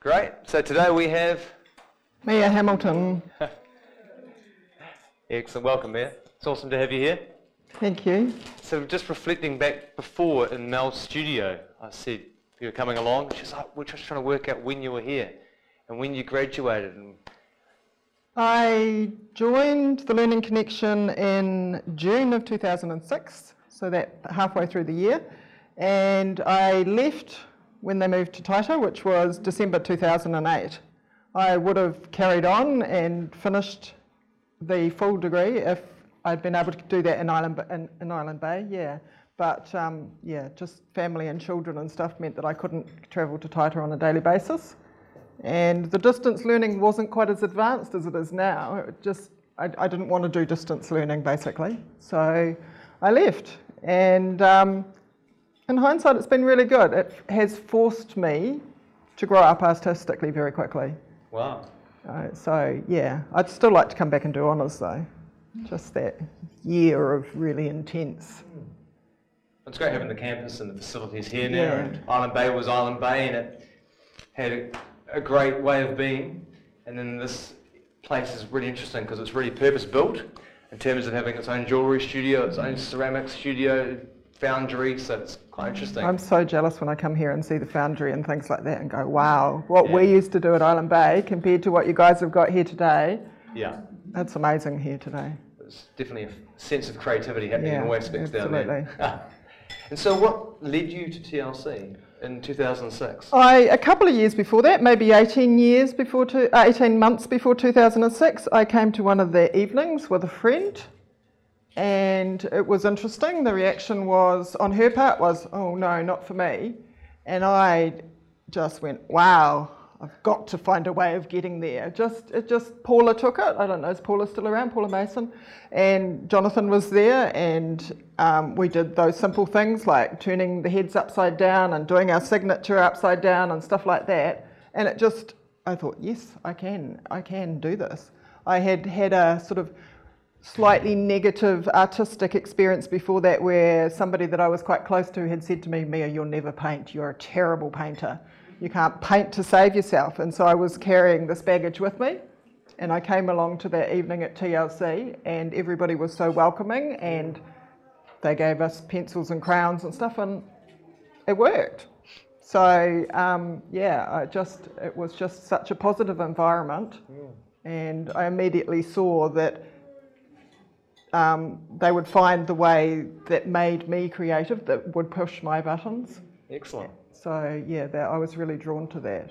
Great. So today we have. Mia Hamilton. Excellent. Welcome, Mia. It's awesome to have you here. Thank you. So just reflecting back before in Mel's studio, I said you were coming along. She's like, we're just trying to work out when you were here and when you graduated. I joined the Learning Connexion in June of 2006, so that halfway through the year, and I left when they moved to Taita, which was December 2008. I would have carried on and finished the full degree if I'd been able to do that in Island, in, in Island Bay, yeah. But um, yeah, just family and children and stuff meant that I couldn't travel to Taita on a daily basis. And the distance learning wasn't quite as advanced as it is now. It just, I, I didn't want to do distance learning basically. So I left. And um, in hindsight, it's been really good. It has forced me to grow up artistically very quickly. wow. Uh, so yeah, I'd still like to come back and do honours though. Just that year of really intense. It's great having the campus and the facilities here now. Yeah. And Island Bay was Island Bay and it had a, a great way of being. And then this place is really interesting because it's really purpose built in terms of having its own jewellery studio, its own ceramics studio, foundry. So it's quite interesting. I'm so jealous when I come here and see the foundry and things like that and go, wow, what Yeah. we used to do at Island Bay compared to what you guys have got here today. yeah. That's amazing here today. There's definitely a sense of creativity happening in Yeah, all aspects down there. and so what led you to TLC in 2006? I, a couple of years before that, maybe 18 years before, two, uh, 18 months before 2006, I came to one of their evenings with a friend, and it was interesting. The reaction was on her part was, "Oh no, not for me," and I just went, "Wow." I've got to find a way of getting there. Just, it just Paula took it. I don't know, is Paula still around? Paula Mason, and Jonathan was there, and um, we did those simple things like turning the heads upside down and doing our signature upside down and stuff like that. And it just, I thought, yes, I can, I can do this. I had had a sort of slightly negative artistic experience before that where somebody that I was quite close to had said to me, Mia, you'll never paint. You're a terrible painter. You can't paint to save yourself. And so I was carrying this baggage with me. And I came along to that evening at TLC, and everybody was so welcoming, and they gave us pencils and crowns and stuff, and it worked. So um, yeah, I just it was just such a positive environment, and I immediately saw that um, they would find the way that made me creative, that would push my buttons. Excellent. So yeah, that I was really drawn to that.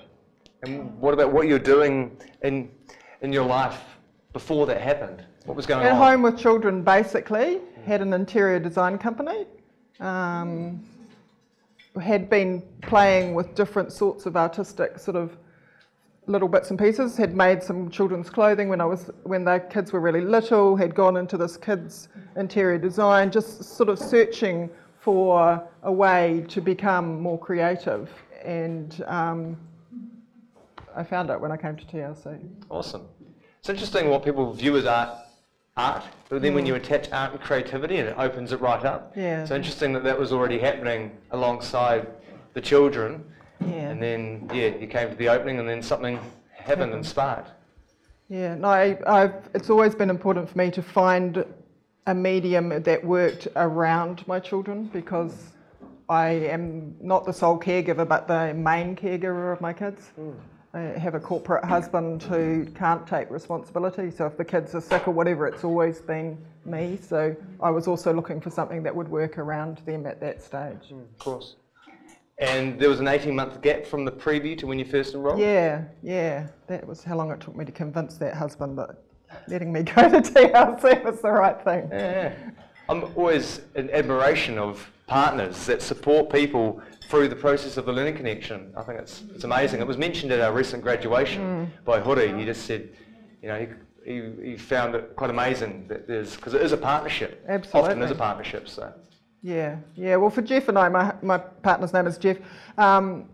And what about what you're doing in in your life before that happened? What was going At on? At home with children, basically, had an interior design company. Um, had been playing with different sorts of artistic sort of little bits and pieces. Had made some children's clothing when I was when the kids were really little. Had gone into this kids interior design, just sort of searching for a way to become more creative. And um, I found it when I came to TLC. Awesome. It's interesting what people view as art, art, but then when you attach art and creativity, and it opens it right up. Yeah. It's interesting that that was already happening alongside the children, Yeah. and then yeah, you came to the opening, and then something happened and sparked. Yeah, no, I, I've, it's always been important for me to find a medium that worked around my children because I am not the sole caregiver but the main caregiver of my kids. Hmm. I have a corporate husband who can't take responsibility, so if the kids are sick or whatever, it's always been me. So I was also looking for something that would work around them at that stage. Hmm. Of course. And there was an 18 month gap from the preview to when you first enrolled? Yeah, yeah, that was how long it took me to convince that husband that letting me go to TLC was the right thing. Yeah. I'm always in admiration of partners that support people through the process of the Learning Connexion. I think it's, it's amazing. It was mentioned at our recent graduation mm. by Hori. He just said, you know, he, he, he found it quite amazing that there's, because it is a partnership. Absolutely. Often is a partnership, so. Yeah, yeah. Well, for Jeff and I, my, my partner's name is Jeff. Um,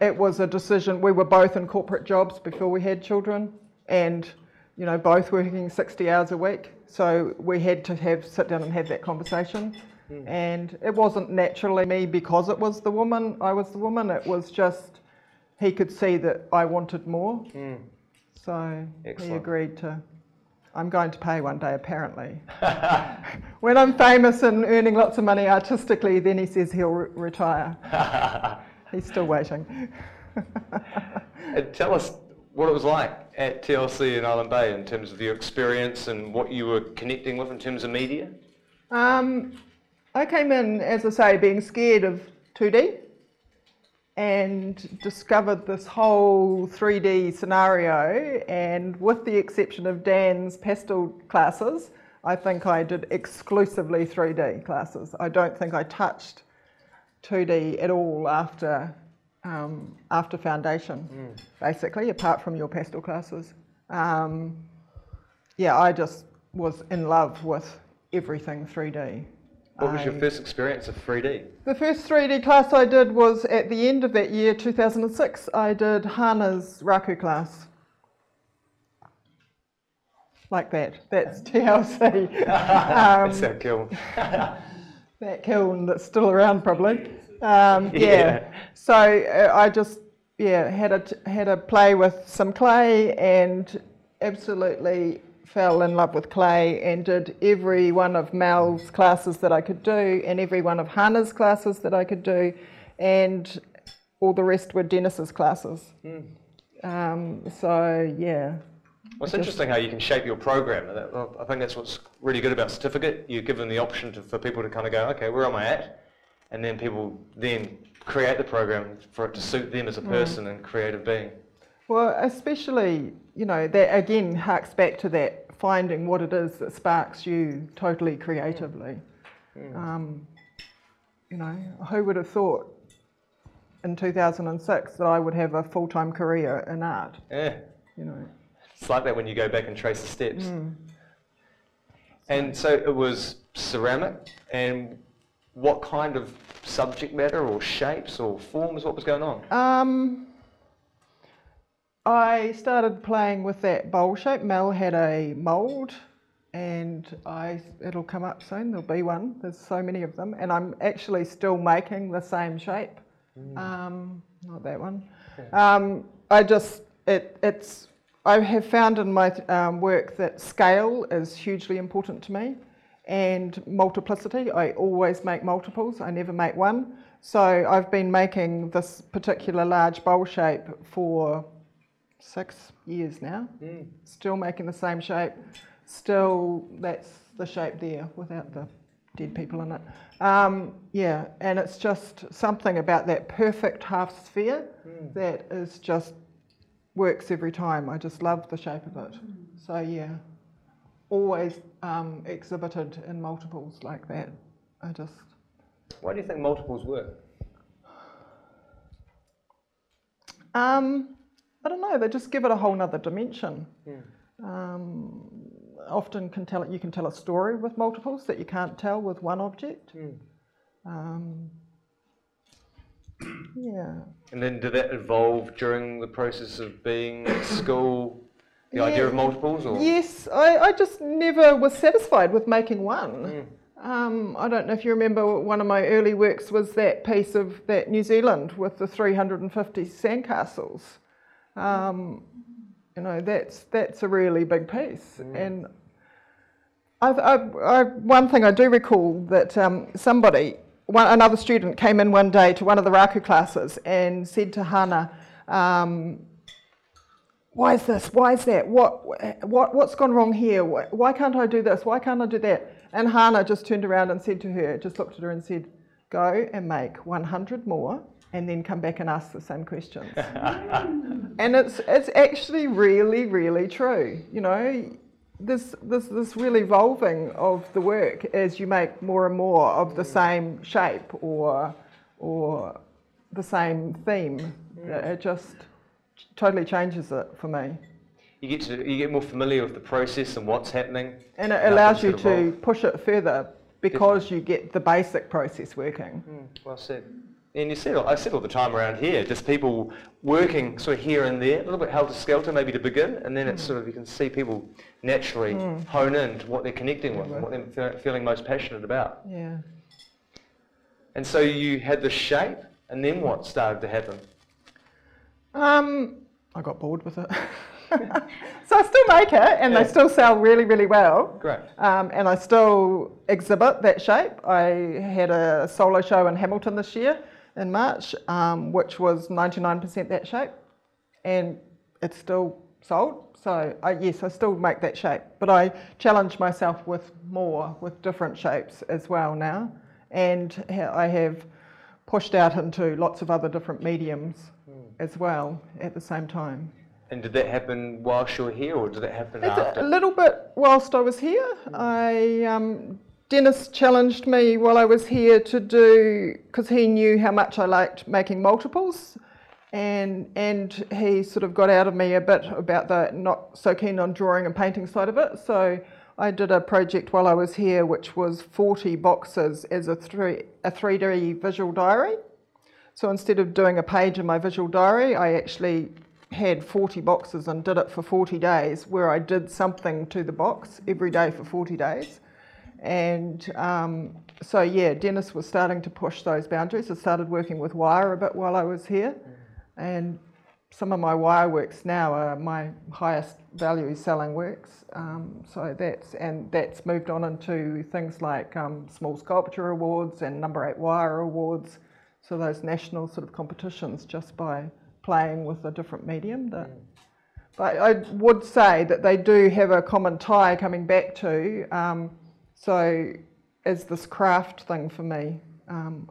it was a decision. We were both in corporate jobs before we had children, and you know, both working sixty hours a week. So we had to have sit down and have that conversation. And it wasn't naturally me because it was the woman. I was the woman. It was just he could see that I wanted more. So he agreed to. I'm going to pay one day, apparently. when I'm famous and earning lots of money artistically, then he says he'll re- retire. He's still waiting. And tell us what it was like at TLC in Island Bay in terms of your experience and what you were connecting with in terms of media. Um, I came in, as I say, being scared of 2D and discovered this whole 3D scenario. And with the exception of Dan's pastel classes, I think I did exclusively 3D classes. I don't think I touched 2D at all after um, after foundation, basically, apart from your pastel classes. Um, yeah, I just was in love with everything 3D. What was your first experience of 3D? The first 3D class I did was at the end of that year, 2006. I did Hana's Raku class. Like that. That's TLC. um, That's that cool. that kiln that's still around probably. Um, yeah. Yeah. So uh, I just yeah had a t- had a play with some clay and absolutely fell in love with clay and did every one of Mel's classes that I could do and every one of Hannah's classes that I could do and all the rest were Dennis's classes. Um, so yeah. Well, it's interesting how you can shape your program. and that- well, I think that's what's really good about certificate. You're given the option to, for people to kind of go, okay, where am I at? And then people then create the program for it to suit them as a person and creative being. Well, especially, you know, that again harks back to that finding what it is that sparks you totally creatively. Um, you know, who would have thought in 2006 that I would have a full time career in art? Yeah. You know, It's like that when you go back and trace the steps. And so it was ceramic, and what kind of subject matter or shapes or forms, what was going on? Um, I started playing with that bowl shape. Mel had a mould, and I it'll come up soon. There'll be one. There's so many of them, and I'm actually still making the same shape. Um, not that one. Um, I just it it's. I have found in my um, work that scale is hugely important to me, and multiplicity. I always make multiples. I never make one. So I've been making this particular large bowl shape for six years now. Still making the same shape. Still, that's the shape there without the dead people in it. Um, yeah, and it's just something about that perfect half sphere that is just works every time. I just love the shape of it. So yeah, always um, exhibited in multiples like that. I just Why do you think multiples work? Um, I don't know. They just give it a whole nother dimension. Um, often can tell you can tell a story with multiples that you can't tell with one object. Um, yeah. And then did that evolve during the process of being at school, the idea of multiples? Or? Yes, I, I just never was satisfied with making one. Um, I don't know if you remember one of my early works was that piece of that New Zealand with the 350 sandcastles. Um, you know, that's that's a really big piece. And I've, I've, I, one thing I do recall that um, somebody, one, another student came in one day to one of the Raku classes and said to Hana, um, why is this? Why is that? What, what, what's gone wrong here? Why, why can't I do this? Why can't I do that? And Hana just turned around and said to her, just looked at her and said, go and make 100 more and then come back and ask the same questions. and it's, it's actually really, really true. You know, this, this, this real evolving of the work as you make more and more of the same shape or, or the same theme. It just totally changes it for me. You get to you get more familiar with the process and what's happening. And it allows you to push it further because you get the basic process working. Mm, well said. And you said, I said all the time around here, just people working sort of here and there, a little bit helter skelter maybe to begin, and then it's sort of you can see people naturally hone in to what they're connecting with and what they're fe- feeling most passionate about. Yeah. And so you had the shape, and then what started to happen? Um, I got bored with it. so I still make it, and Yeah. they still sell really, really well. Great. Um, and I still exhibit that shape. I had a solo show in Hamilton this year in March, um, which was 99% that shape, and it's still sold. So I, yes, I still make that shape, but I challenge myself with more, with different shapes as well now, and I have pushed out into lots of other different mediums as well at the same time. And did that happen whilst you were here, or did that happen It's a- after? a little bit whilst I was here. I um, Dennis challenged me while I was here to do because he knew how much I liked making multiples, and and he sort of got out of me a bit about the not so keen on drawing and painting side of it. So I did a project while I was here, which was 40 boxes as a three a 3D visual diary. So instead of doing a page in my visual diary, I actually had 40 boxes and did it for 40 days, where I did something to the box every day for 40 days. And um, so, yeah, Dennis was starting to push those boundaries. I started working with wire a bit while I was here. And some of my wire works now are my highest value selling works. Um, so that's, and that's moved on into things like um, small sculpture awards and number eight wire awards. So those national sort of competitions just by playing with a different medium. That, But I would say that they do have a common tie coming back to. Um, so as this craft thing for me? Um,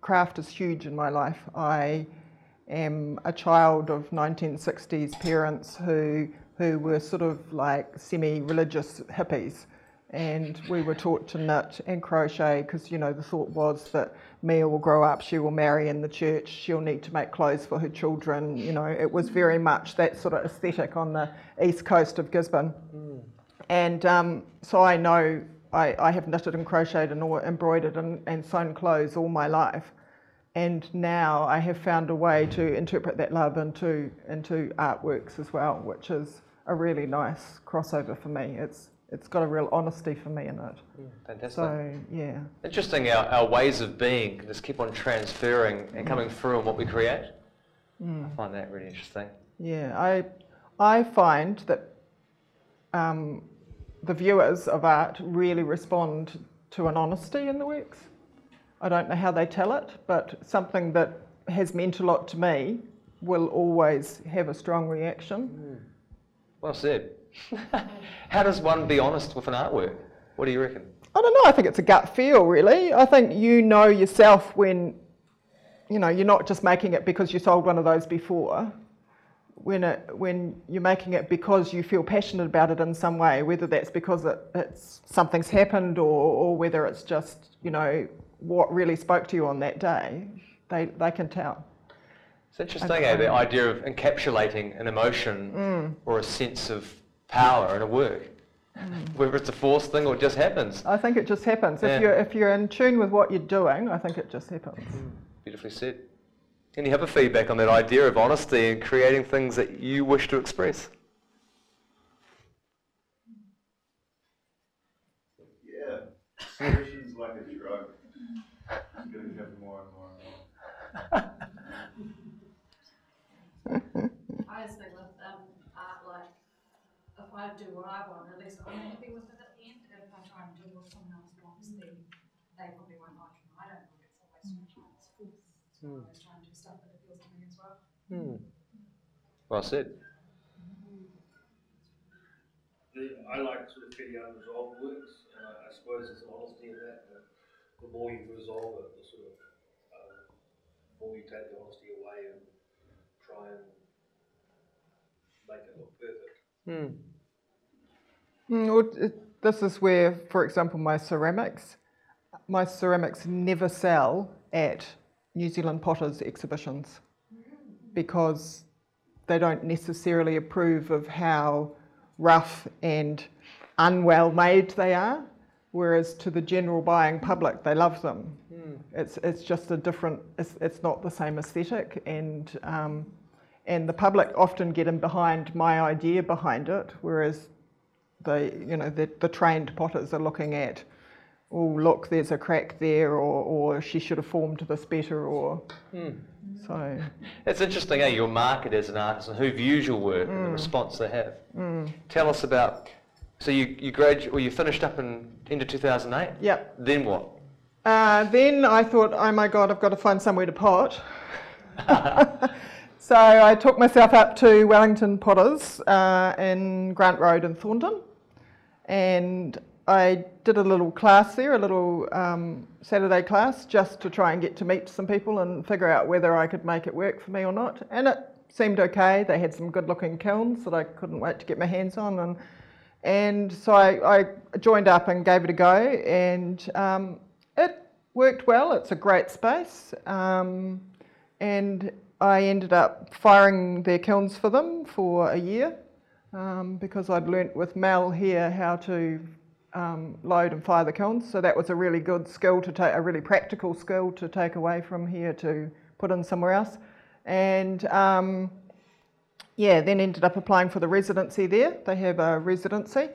craft is huge in my life. I am a child of 1960s parents who who were sort of like semi-religious hippies, and we were taught to knit and crochet because you know the thought was that Mia will grow up, she will marry in the church, she'll need to make clothes for her children. You know, it was very much that sort of aesthetic on the east coast of Gisborne. And um, so I know I, I have knitted and crocheted and embroidered and, and sewn clothes all my life. And now I have found a way to interpret that love into, into artworks as well, which is a really nice crossover for me. It's, it's got a real honesty for me in it. Mm, fantastic. So, yeah. Interesting, our, our ways of being just keep on transferring and coming mm. through in what we create. Mm. I find that really interesting. Yeah, I, I find that um, the viewers of art really respond to an honesty in the works. I don't know how they tell it, but something that has meant a lot to me will always have a strong reaction. Mm. Well said. How does one be honest with an artwork? What do you reckon? I don't know, I think it's a gut feel, really. I think you know yourself when, you know, you're not just making it because you sold one of those before. When, it, when you're making it because you feel passionate about it in some way, whether that's because it, it's something's happened or, or whether it's just, you know, what really spoke to you on that day, they, they can tell. It's interesting, eh, the idea of encapsulating an emotion mm. or a sense of power in a work. Mm. Whether it's a forced thing or it just happens. I think it just happens. Yeah. If, you're, if you're in tune with what you're doing, I think it just happens. Mm. Beautifully said. Any other feedback on that idea of honesty and creating things that you wish to express? Yeah, expression's like a drug. You gotta have more and more and more. I just think with um, art, like, if I do what I want, at least I'm happy with it at the end. If I try and do what someone else wants, then they probably won't like it. I don't think it's a waste as well. Well said. The, I like sort of fairly unresolved works, and I, I suppose there's an honesty in that. The, the more you resolve it, the sort of um, more you take the honesty away and try and make it look perfect. Mm, well, This is where, for example, my ceramics, my ceramics never sell at New Zealand Potters exhibitions because they don't necessarily approve of how rough and unwell made they are. Whereas to the general buying public, they love them. It's, it's just a different, it's, it's not the same aesthetic, and, um, and the public often get in behind my idea behind it, whereas the, you know, the, the trained potters are looking at oh, look, there's a crack there, or, or she should have formed this better, or so. It's interesting, eh, your market as an artist and who views your work and the response they have. Tell us about, so you, you graduated, well, you finished up in end of 2008? Yep. Then what? Uh, then I thought, oh my God, I've got to find somewhere to pot. so I took myself up to Wellington Potters uh, in Grant Road in Thorndon, and I did a little class there, a little um, Saturday class, just to try and get to meet some people and figure out whether I could make it work for me or not. And it seemed okay. They had some good-looking kilns that I couldn't wait to get my hands on, and and so I, I joined up and gave it a go, and um, it worked well. It's a great space, um, and I ended up firing their kilns for them for a year um, because I'd learnt with Mel here how to um, load and fire the kilns. So that was a really good skill to take, a really practical skill to take away from here to put in somewhere else. And um, yeah, then ended up applying for the residency there. They have a residency.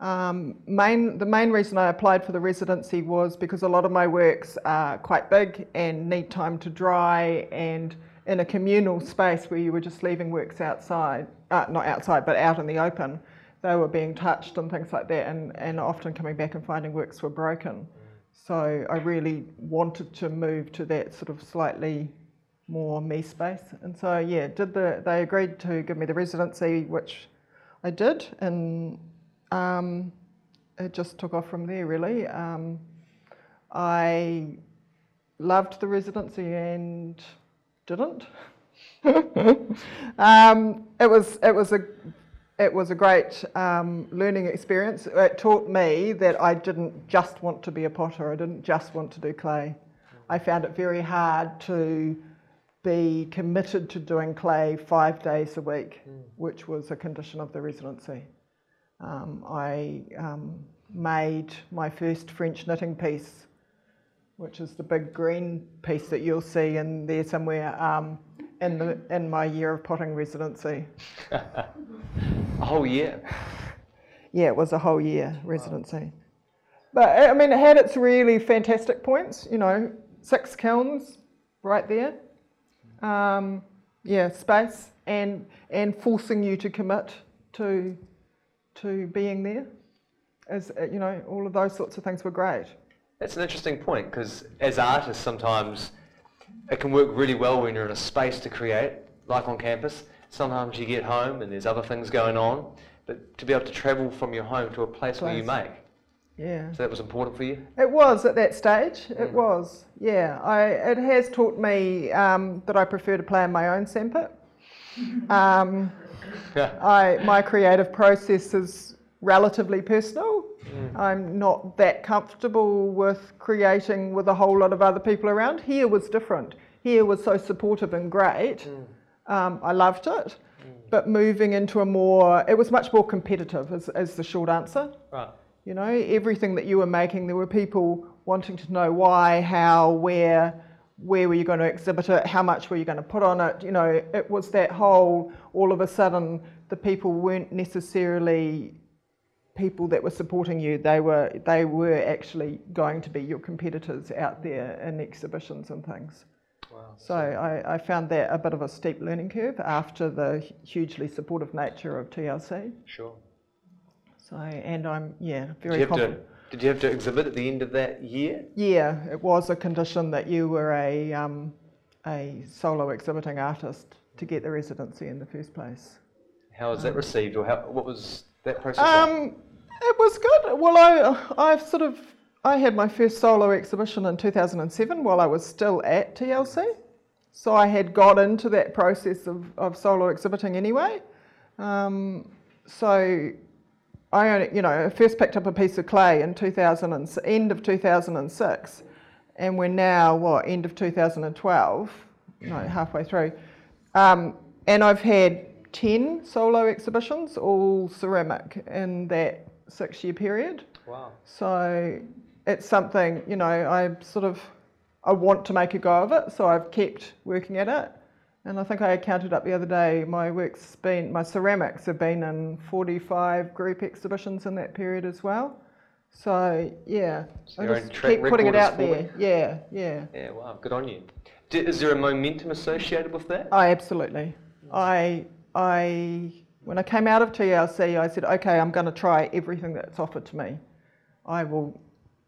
Um, main, the main reason I applied for the residency was because a lot of my works are quite big and need time to dry and in a communal space where you were just leaving works outside, uh, not outside, but out in the open, they were being touched and things like that and, and often coming back and finding works were broken. So I really wanted to move to that sort of slightly more me space. And so yeah, did the they agreed to give me the residency, which I did, and um, it just took off from there really. Um, I loved the residency and didn't. um, it was it was a it was a great um, learning experience. It taught me that I didn't just want to be a potter. I didn't just want to do clay. I found it very hard to be committed to doing clay five days a week, which was a condition of the residency. Um, I um, made my first French knitting piece, which is the big green piece that you'll see in there somewhere um, in, the, in my year of potting residency. A whole year. Yeah, it was a whole year residency. But I mean, it had its really fantastic points. You know, six kilns right there. Um, yeah, space and and forcing you to commit to to being there. As uh, you know, all of those sorts of things were great. That's an interesting point because as artists, sometimes it can work really well when you're in a space to create, like on campus. Sometimes you get home and there's other things going on, but to be able to travel from your home to a place, where you make, Yeah. so that was important for you. It was at that stage. It was. Yeah. I, it has taught me um, that I prefer to play in my own sandpit. Um, I, my creative process is relatively personal. Mm. I'm not that comfortable with creating with a whole lot of other people around. Here was different. Here was so supportive and great. Mm. Um, I loved it. Mm. But moving into a more, it was much more competitive, is, is the short answer. Right. You know, everything that you were making, there were people wanting to know why, how, where, where were you going to exhibit it, how much were you going to put on it. You know, it was that whole, all of a sudden, the people weren't necessarily people that were supporting you. They were, they were actually going to be your competitors out there in exhibitions and things. Wow. So I, I found that a bit of a steep learning curve after the hugely supportive nature of TLC. Sure. So, and I'm, yeah, very you, have to, confident. did you have to exhibit at the end of that year? Yeah, it was a condition that you were a, um, a solo exhibiting artist to get the residency in the first place. How was that received, or how, what was that process? like? It was good. Well, I, I've sort of, I had my first solo exhibition in 2007 while I was still at TLC. So I had got into that process of, of solo exhibiting anyway. Um, so I only, you know, first picked up a piece of clay in 2000 and, end of 2006, and we're now what end of 2012, no, halfway through, um, and I've had 10 solo exhibitions, all ceramic, in that six-year period. wow. So it's something, you know, I sort of, I want to make a go of it, so I've kept working at it. And I think I counted up the other day, my work's been, my ceramics have been in 45 group exhibitions in that period as well. So yeah, I just keep putting it out there. Yeah, yeah. Yeah, wow, good on you. Is there a momentum associated with that? I absolutely. I I when I came out of TLC, I said, okay, I'm going to try everything that's offered to me. I will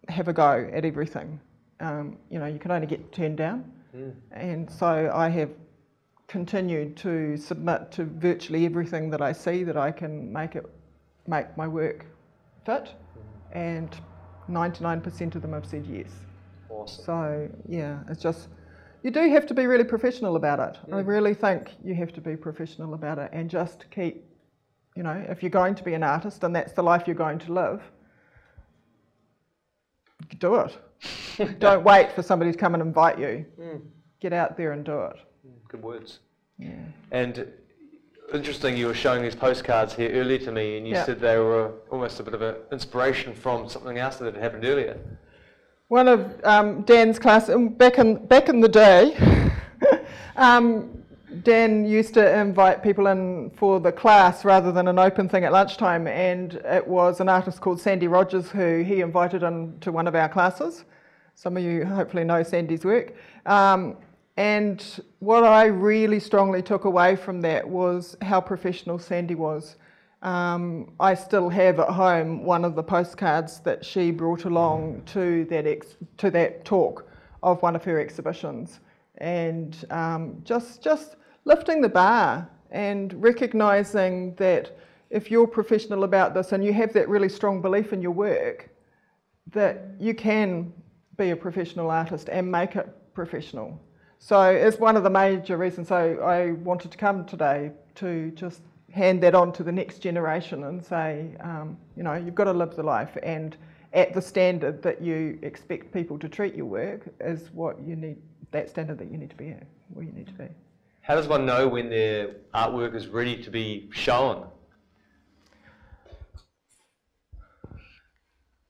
have a go at everything. Um, you know, you can only get turned down, and so I have continued to submit to virtually everything that I see that I can make it make my work fit, and 99% of them have said yes. Awesome. So yeah, it's just you do have to be really professional about it. I mm. really think you have to be professional about it and just keep, you know, if you're going to be an artist and that's the life you're going to live, do it. Don't wait for somebody to come and invite you. Mm. Get out there and do it. Mm, good words. Yeah. And interesting, you were showing these postcards here earlier to me, and you Yeah. said they were almost a bit of an inspiration from something else that had happened earlier. One of um, Dan's class um, back in back in the day, um, Dan used to invite people in for the class rather than an open thing at lunchtime, and it was an artist called Sandy Rogers who he invited into one of our classes. Some of you hopefully know Sandy's work. Um, and what I really strongly took away from that was how professional Sandy was. Um, I still have at home one of the postcards that she brought along to that ex- to that talk of one of her exhibitions, and um, just just lifting the bar and recognizing that if you're professional about this and you have that really strong belief in your work, that you can be a professional artist and make it professional. So it's one of the major reasons I, I wanted to come today to just hand that on to the next generation and say, um, you know, you've got to live the life and at the standard that you expect people to treat your work is what you need, that standard that you need to be at, where you need to be. How does one know when their artwork is ready to be shown?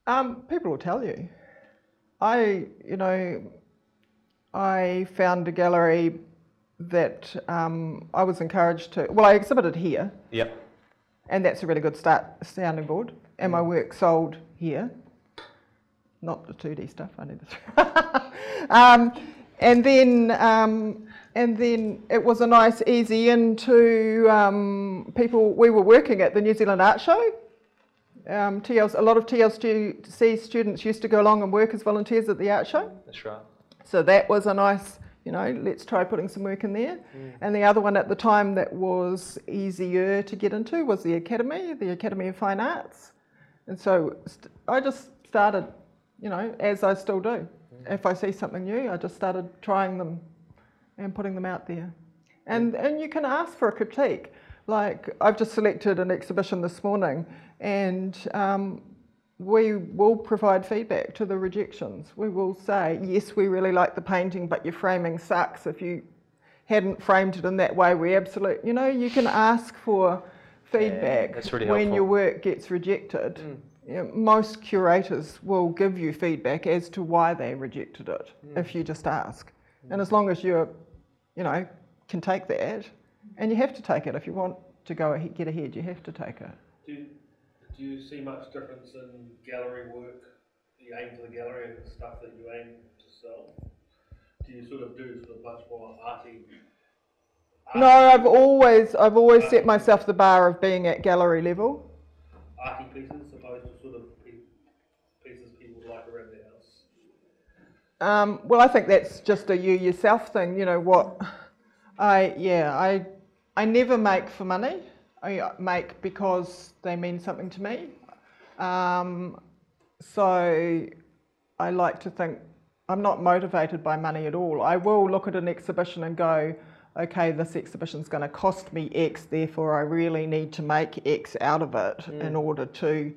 Um, people will tell you. I, you know, I found a gallery that um, I was encouraged to. Well, I exhibited here, Yep. and that's a really good start sounding board. And my work sold here, not the 2D stuff. I need the. um, and then, um, and then it was a nice easy into um, people. We were working at the New Zealand Art Show. Um, TLC, a lot of TLC students used to go along and work as volunteers at the art show. That's right. So that was a nice, you know, let's try putting some work in there. Mm. And the other one at the time that was easier to get into was the Academy, the Academy of Fine Arts. And so I just started, you know, as I still do. Mm. If I see something new, I just started trying them and putting them out there. Mm. And, and you can ask for a critique. Like, I've just selected an exhibition this morning, and um, we will provide feedback to the rejections. We will say, yes, we really like the painting, but your framing sucks. If you hadn't framed it in that way, we absolutely, you know, you can ask for feedback that's really when your work gets rejected. Mm. You know, most curators will give you feedback as to why they rejected it mm. if you just ask. Mm. And as long as you're, you know, can take that, and you have to take it if you want to go ahead, get ahead, you have to take it. Do you, see much difference in gallery work? the aim for the gallery and the stuff that you aim to sell. Do you sort of do sort of much more arty? No, I've always I've always set myself the bar of being at gallery level. arty pieces opposed to sort of pieces people like around their house. Um, well, I think that's just a you yourself thing. You know what? I yeah I I never make for money. I make because they mean something to me. Um, so I like to think I'm not motivated by money at all. I will look at an exhibition and go, okay, this exhibition's going to cost me X, therefore I really need to make X out of it in order to,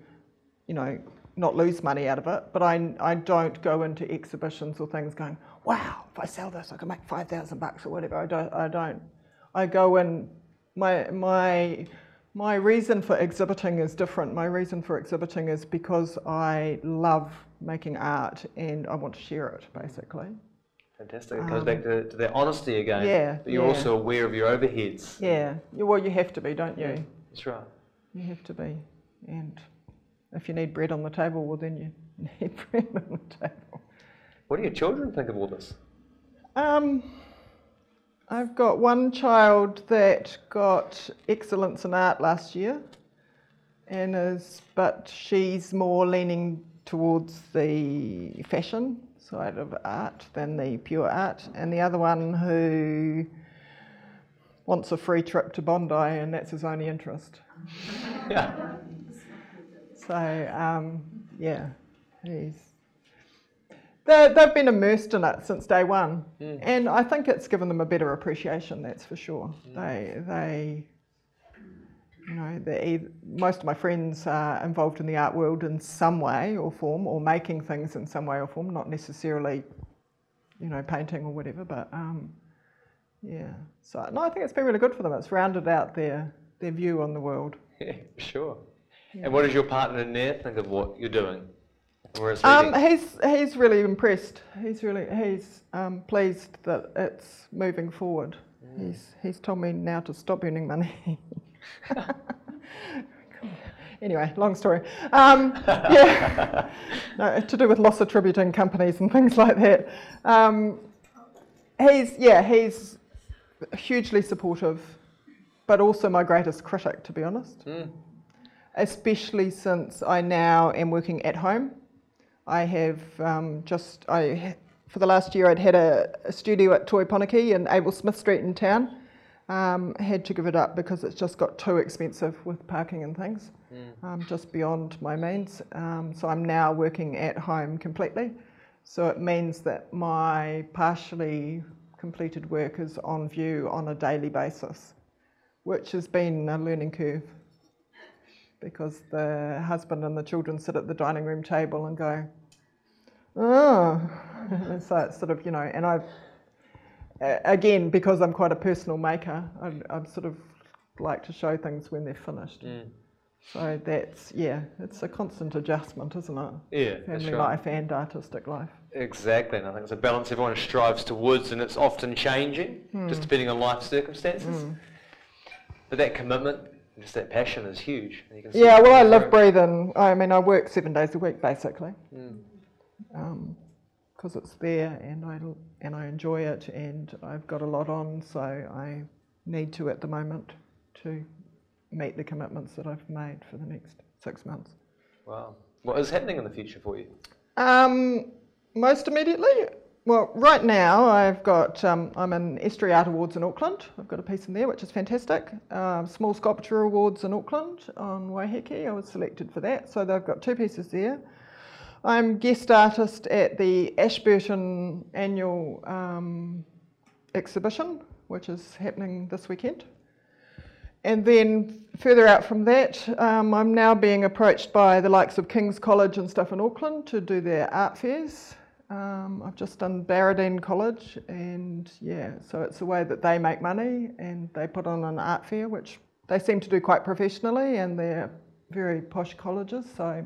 you know, not lose money out of it. But I, I don't go into exhibitions or things going, wow, if I sell this, I can make 5,000 bucks or whatever. I don't, I don't. I go in, my, my, my reason for exhibiting is different. My reason for exhibiting is because I love making art and I want to share it, basically. Fantastic. It comes back to, to that honesty again. Yeah, But you're yeah. also aware of your overheads. Yeah, well, you have to be, don't you? That's right. You have to be, and if you need bread on the table, well, then you need bread on the table. What do your children think of all this? Um, I've got one child that got excellence in art last year, and is, but she's more leaning towards the fashion side of art than the pure art, and the other one who wants a free trip to Bondi, and that's his only interest. Yeah. So um, yeah, he's. They, they've been immersed in it since day one, and I think it's given them a better appreciation. That's for sure. They they. You know, they, most of my friends are involved in the art world in some way or form, or making things in some way or form, not necessarily, you know, painting or whatever. But um, yeah, so no, I think it's been really good for them. It's rounded out their their view on the world. Yeah, sure. And what does your partner Nair think of what you're doing? Um, he's he's really impressed. He's really he's um, pleased that it's moving forward. He's he's told me now to stop earning money. anyway, long story. Um, yeah, no, to do with loss attributing companies and things like that. Um, he's yeah he's hugely supportive, but also my greatest critic, to be honest. Especially since I now am working at home. I have um, just I for the last year I'd had a, a studio at Toi Poneke in Abel Smith Street in town. Um, had to give it up because it's just got too expensive with parking and things, um, just beyond my means. Um, so I'm now working at home completely. So it means that my partially completed work is on view on a daily basis, which has been a learning curve because the husband and the children sit at the dining room table and go, oh, and so it's sort of, you know, and I've, again, because I'm quite a personal maker, I, sort of like to show things when they're finished. Mm. So that's, yeah, it's a constant adjustment, isn't it? Yeah, Family right. life and artistic life. Exactly, and I think it's a balance everyone strives towards, and it's often changing, just hmm. depending on life circumstances. Hmm. But that commitment, just that passion, is huge. and you can Yeah, well, I love through. I mean, I work seven days a week basically, because it's there, and I and I enjoy it, and I've got a lot on, so I need to at the moment to meet the commitments that I've made for the next six months. Wow. What is happening in the future for you? Um, most immediately, well, right now I've got um, I'm in Estuary Art Awards in Auckland. I've got a piece in there, which is fantastic. Um, Small Sculpture Awards in Auckland on Waiheke. I was selected for that, so they've got two pieces there. I'm guest artist at the Ashburton annual um, exhibition, which is happening this weekend. And then further out from that, um, I'm now being approached by the likes of King's College and stuff in Auckland to do their art fairs. Um, I've just done Baradene College, and yeah, so it's a way that they make money and they put on an art fair, which they seem to do quite professionally, and they're very posh colleges, so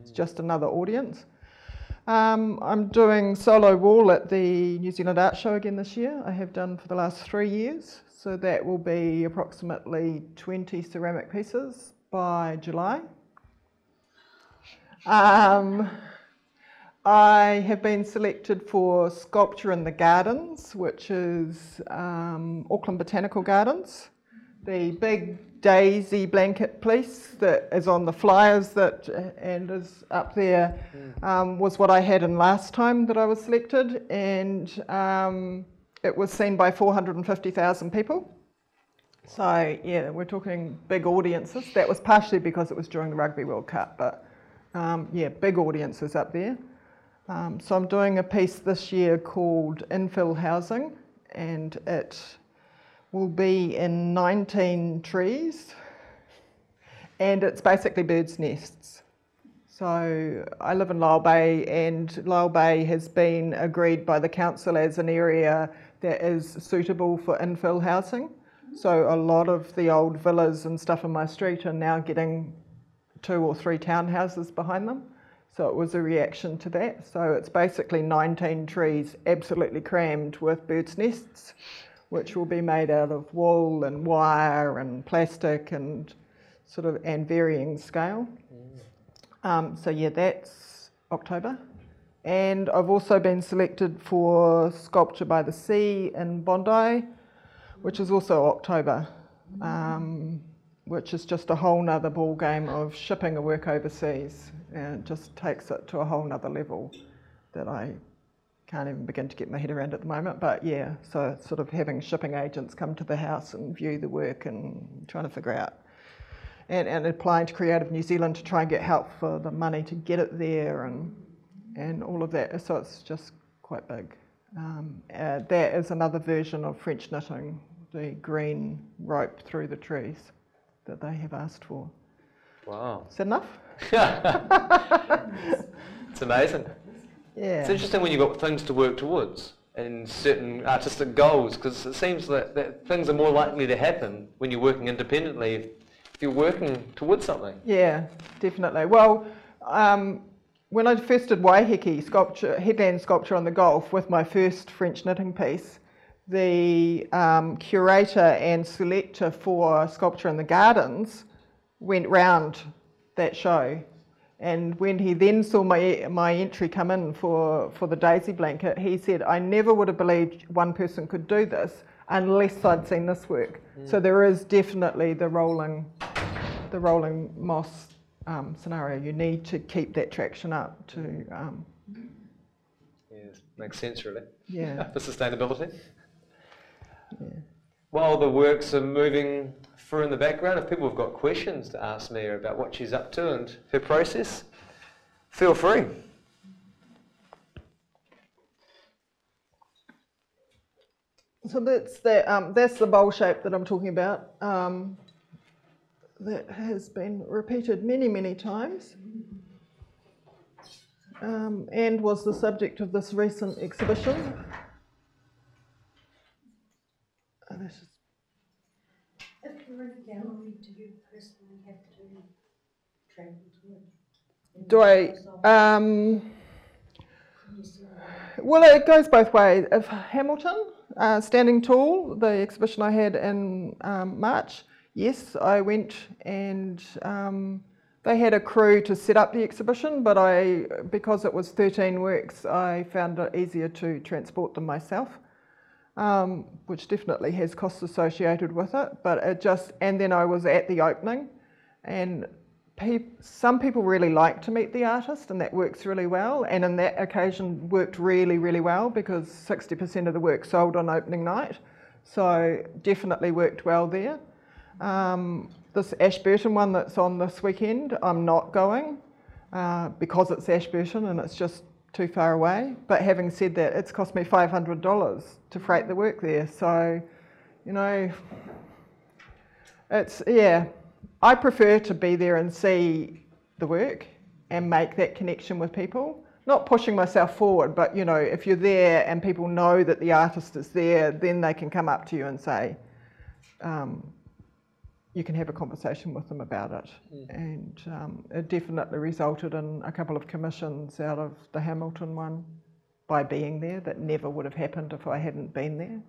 it's just another audience. Um, I'm doing solo wall at the New Zealand Art Show again this year. I have done for the last three years. So that will be approximately 20 ceramic pieces by July. Um, I have been selected for Sculpture in the Gardens, which is um, Auckland Botanical Gardens. The big daisy blanket piece that is on the flyers that and is up there um, was what I had in last time that I was selected, and um, it was seen by 450,000 people. So yeah, we're talking big audiences. That was partially because it was during the Rugby World Cup, but um, yeah, big audiences up there. Um, so I'm doing a piece this year called Infill Housing, and it will be in 19 trees, and it's basically birds' nests. So I live in Lyall Bay, and Lyall Bay has been agreed by the council as an area that is suitable for infill housing. So a lot of the old villas and stuff in my street are now getting two or three townhouses behind them. So it was a reaction to that. So it's basically 19 trees absolutely crammed with birds' nests, which will be made out of wool and wire and plastic and sort of and varying scale. Um, so yeah, that's October. And I've also been selected for Sculpture by the Sea in Bondi, which is also October, um, which is just a whole nother ball game of shipping a work overseas. And it just takes it to a whole nother level that I can't even begin to get my head around at the moment. But yeah, so sort of having shipping agents come to the house and view the work and trying to figure out and, and applying to Creative New Zealand to try and get help for the money to get it there and and all of that. So it's just quite big. Um, uh, that is another version of French knitting, the green rope through the trees that they have asked for. Wow. Is that enough? it's amazing. Yeah. It's interesting when you've got things to work towards and certain artistic goals because it seems that, that things are more likely to happen when you're working independently if, if you're working towards something. Yeah, definitely. Well, um, when I first did Waiheke sculpture, headland sculpture on the Gulf with my first French knitting piece, the um, curator and selector for Sculpture in the Gardens went round that show. And when he then saw my, my entry come in for, for the daisy blanket, he said, I never would have believed one person could do this unless I'd seen this work. So there is definitely the rolling, the rolling moss um, scenario. You need to keep that traction up to, um, Yes, makes sense really. yeah. For sustainability. While the works are moving through in the background, if people have got questions to ask me about what she's up to and her process, feel free. So that's the, um, that's the bowl shape that I'm talking about. Um, that has been repeated many, many times. Um, and was the subject of this recent exhibition. Uh, this is- If you're in a gallery, do you personally have to travel to it? Do I? Um, well, it goes both ways. If Hamilton, uh, Standing Tall, the exhibition I had in um, March, yes, I went and um, they had a crew to set up the exhibition, but I, because it was 13 works, I found it easier to transport them myself. Um, which definitely has costs associated with it, but it just, and then I was at the opening, and peop some people really like to meet the artist, and that works really well. And in that occasion, worked really, really well because 60% of the work sold on opening night, so definitely worked well there. Um, this Ashburton one that's on this weekend, I'm not going uh, because it's Ashburton and it's just too far away. But having said that, it's cost me $500 to freight the work there. So, you know, it's, yeah, I prefer to be there and see the work and make that connection with people. Not pushing myself forward, but you know, if you're there and people know that the artist is there, then they can come up to you and say, um, you can have a conversation with them about it. And um, it definitely resulted in a couple of commissions out of the Hamilton one by being there that never would have happened if I hadn't been there.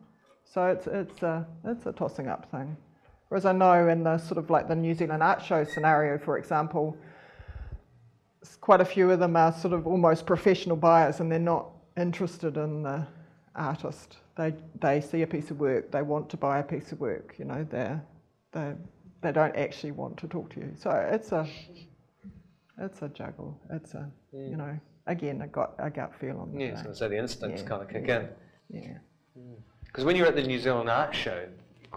So it's, it's, a, it's a tossing up thing. Whereas I know in the sort of like the New Zealand Art Show scenario, for example, quite a few of them are sort of almost professional buyers and they're not interested in the artist. They, they see a piece of work, they want to buy a piece of work, you know, they're, they they don't actually want to talk to you. So it's a it's a juggle. It's a you know again I got a gut feel on the Yeah, so say the instincts Yeah, kind of kick yeah. in. Yeah. Because when you're at the New Zealand Art Show,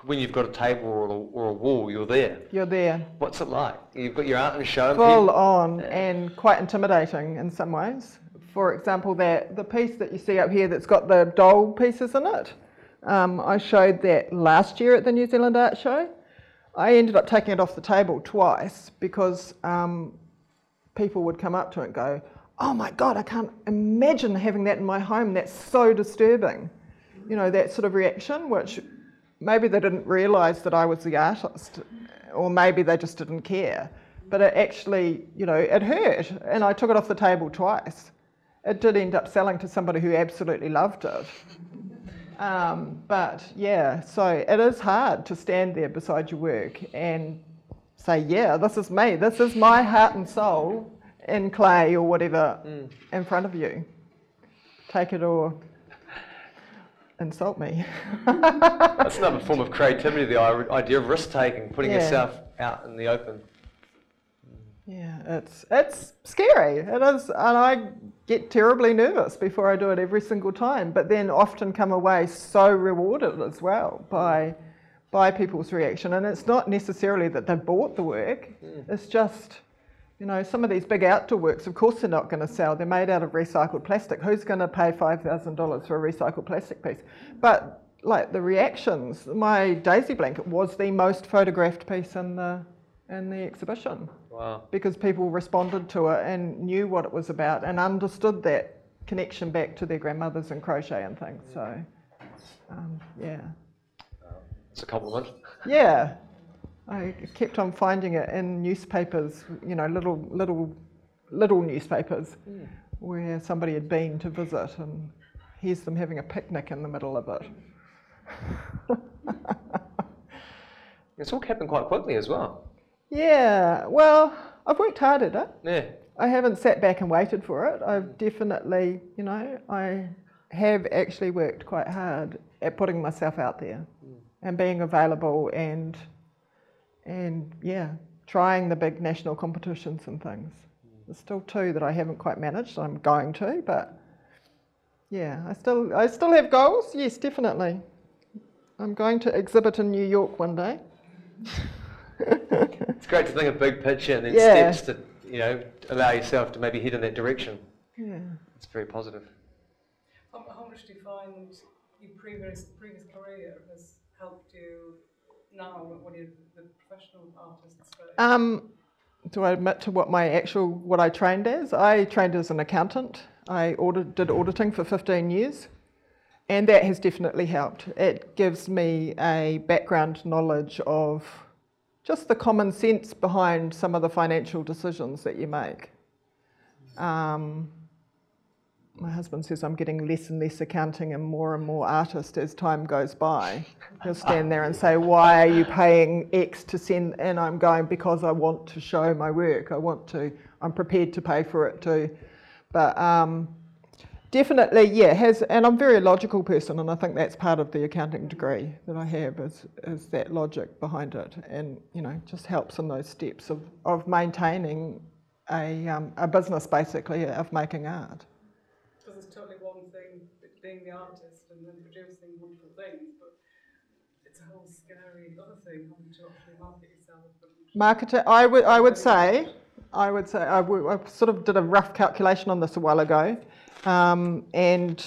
when you've got a table or a, or a wall, you're there. You're there, What's it like? You've got your art and show. full people- on and quite intimidating in some ways. For example, that the piece that you see up here that's got the doll pieces in it. Um, I showed that last year at the New Zealand Art Show. I ended up taking it off the table twice because um, people would come up to it and go, "Oh my God, I can't imagine having that in my home. That's so disturbing." You know that sort of reaction, which maybe they didn't realise that I was the artist, or maybe they just didn't care. But it actually, you know, it hurt, and I took it off the table twice. It did end up selling to somebody who absolutely loved it. Um, but yeah, so it is hard to stand there beside your work and say, yeah, this is me, this is my heart and soul, in clay or whatever Mm. in front of you. Take it or insult me. That's another form of creativity, the idea of risk taking, putting Yeah. yourself out in the open. Yeah, it's it's scary. It is, and I get terribly nervous before I do it every single time. But then often come away so rewarded as well by by people's reaction. And it's not necessarily that they've bought the work. Mm-hmm. It's just, you know, some of these big outdoor works. Of course, they're not going to sell. They're made out of recycled plastic. Who's going to pay five thousand dollars for a recycled plastic piece? But like the reactions, my daisy blanket was the most photographed piece in the in the exhibition Wow. because people responded to it and knew what it was about and understood that connection back to their grandmothers and crochet and things. So, um, yeah, It's a compliment. yeah. I kept on finding it in newspapers, you know, little little little newspapers where somebody had been to visit, and here's them having a picnic in the middle of it. It's all happened quite quickly as well. Yeah, well, I've worked hard at it. Yeah. I haven't sat back and waited for it. I've definitely, you know, I have actually worked quite hard at putting myself out there hmm. and being available and and yeah, trying the big national competitions and things. Hmm. There's still two that I haven't quite managed. I'm going to, but yeah, I still I still have goals. Yes, definitely. I'm going to exhibit in New York one day. It's great to think of big picture and then Yeah. steps to, you know, allow yourself to maybe head in that direction. Yeah. It's very positive. How, how much do you find your previous previous career has helped you now when you're the professional artist? Um, do I admit to what my actual what I trained as? I trained as an accountant. I audit, did auditing for 15 years, and that has definitely helped. It gives me a background knowledge of just the common sense behind some of the financial decisions that you make. Um, my husband says I'm getting less and less accounting and more and more artist as time goes by. He'll stand there and say, Why are you paying X to send? And I'm going, Because I want to show my work. I want to, I'm prepared to pay for it too. But um, definitely, yeah, has, and I'm a very logical person, and I think that's part of the accounting degree that I have is, is that logic behind it. And, you know, just helps in those steps of, of maintaining a, um, a business basically of making art. because it's totally one thing being the artist and then producing wonderful things, but it's a whole scary other thing having to actually market yourself. Marketing, I would, I would say, I would say, I, w- I sort of did a rough calculation on this a while ago, um, and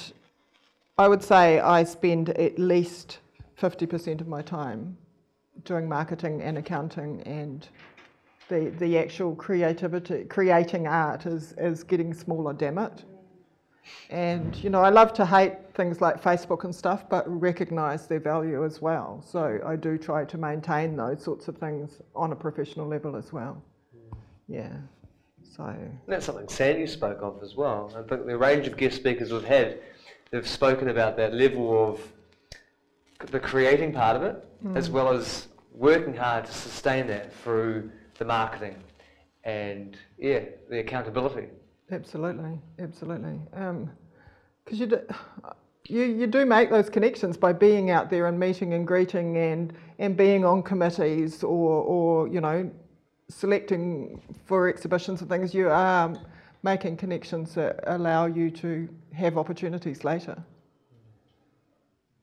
I would say I spend at least 50% of my time doing marketing and accounting, and the, the actual creativity, creating art is, is getting smaller, damn it. And, you know, I love to hate things like Facebook and stuff, but recognise their value as well. So I do try to maintain those sorts of things on a professional level as well. Yeah. So, that's something Sandy spoke of as well. I think the range of guest speakers we've had, they've spoken about that level of the creating part of it, mm. as well as working hard to sustain that through the marketing and, yeah, the accountability. absolutely, absolutely. Um, because you, do, you, you do make those connections by being out there and meeting and greeting and, and being on committees or, or, you know, selecting for exhibitions and things. You are making connections that allow you to have opportunities later.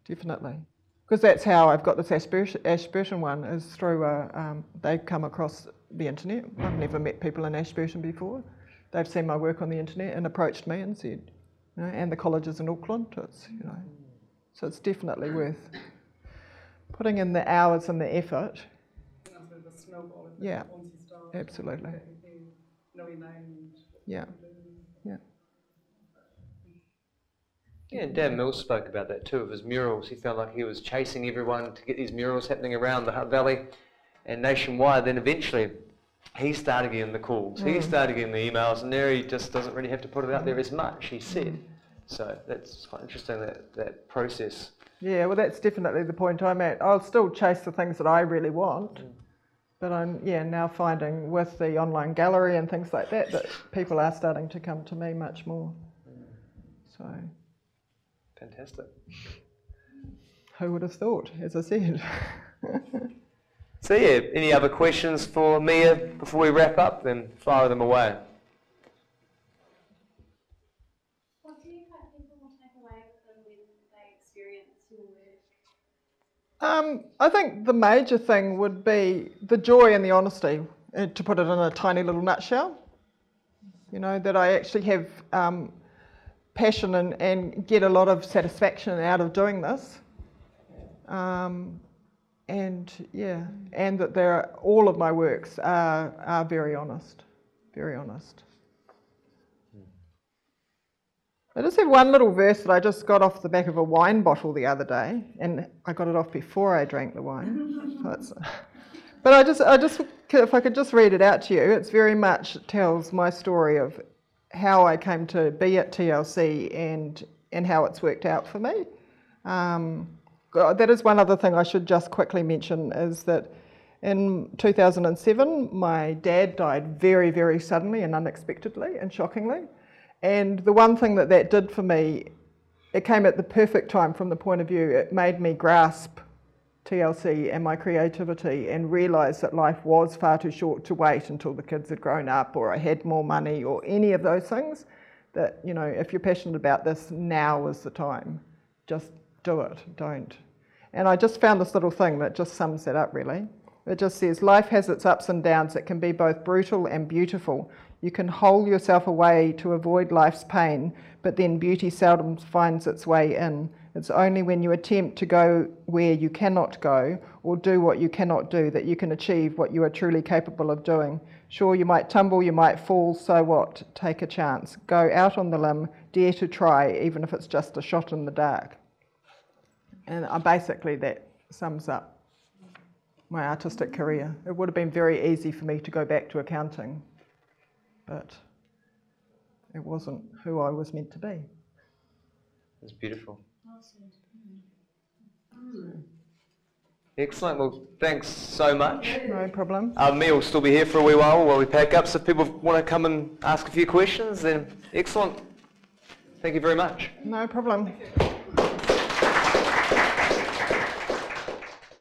Definitely. Because that's how I've got this Ashburton, one, is through a, um, they've come across the internet. I've never met people in Ashburton before. They've seen my work on the internet and approached me and said, you know, and the colleges in Auckland, it's, you know, so it's definitely worth putting in the hours and the effort. And the snowball Yeah. Once you start. Absolutely. You know your name and Yeah. Yeah, and Dan Mills spoke about that too, of his murals. He felt like he was chasing everyone to get these murals happening around the Hutt Valley and nationwide. Then eventually he started getting the calls, he mm. started getting the emails, and there he just doesn't really have to put it out there as much, he said. So that's quite interesting, that, that process. Yeah, well, that's definitely the point I'm at. I'll still chase the things that I really want, mm. But I'm yeah now finding with the online gallery and things like that that people are starting to come to me much more. So Fantastic. who would have thought? As I said. So yeah, any other questions for Mia before we wrap up? Then fire them away. What do you hope people will take away with them when they experience your work? Um, I think the major thing would be the joy and the honesty, uh, to put it in a tiny little nutshell. You know, that I actually have um, passion and, and get a lot of satisfaction out of doing this. Um, and yeah, and that there are, all of my works are, are very honest, very honest. I just have one little verse that I just got off the back of a wine bottle the other day, and I got it off before I drank the wine. So it's- but I just, I just, if I could just read it out to you, it's very much tells my story of how I came to be at TLC and and how it's worked out for me. Um, that is one other thing I should just quickly mention is that in 2007, my dad died very, very suddenly and unexpectedly and shockingly. And the one thing that that did for me, it came at the perfect time from the point of view, it made me grasp TLC and my creativity and realise that life was far too short to wait until the kids had grown up or I had more money or any of those things. That, you know, if you're passionate about this, now is the time. Just do it, don't. And I just found this little thing that just sums that up really. It just says life has its ups and downs. It can be both brutal and beautiful. You can hole yourself away to avoid life's pain, but then beauty seldom finds its way in. It's only when you attempt to go where you cannot go or do what you cannot do that you can achieve what you are truly capable of doing. Sure, you might tumble, you might fall, so what? Take a chance. Go out on the limb, dare to try, even if it's just a shot in the dark. And basically, that sums up my artistic career. It would have been very easy for me to go back to accounting, but it wasn't who I was meant to be. It's beautiful. Excellent. Well, thanks so much. No problem. Uh, Mia will still be here for a wee while while we pack up. So if people want to come and ask a few questions, then excellent. Thank you very much. No problem.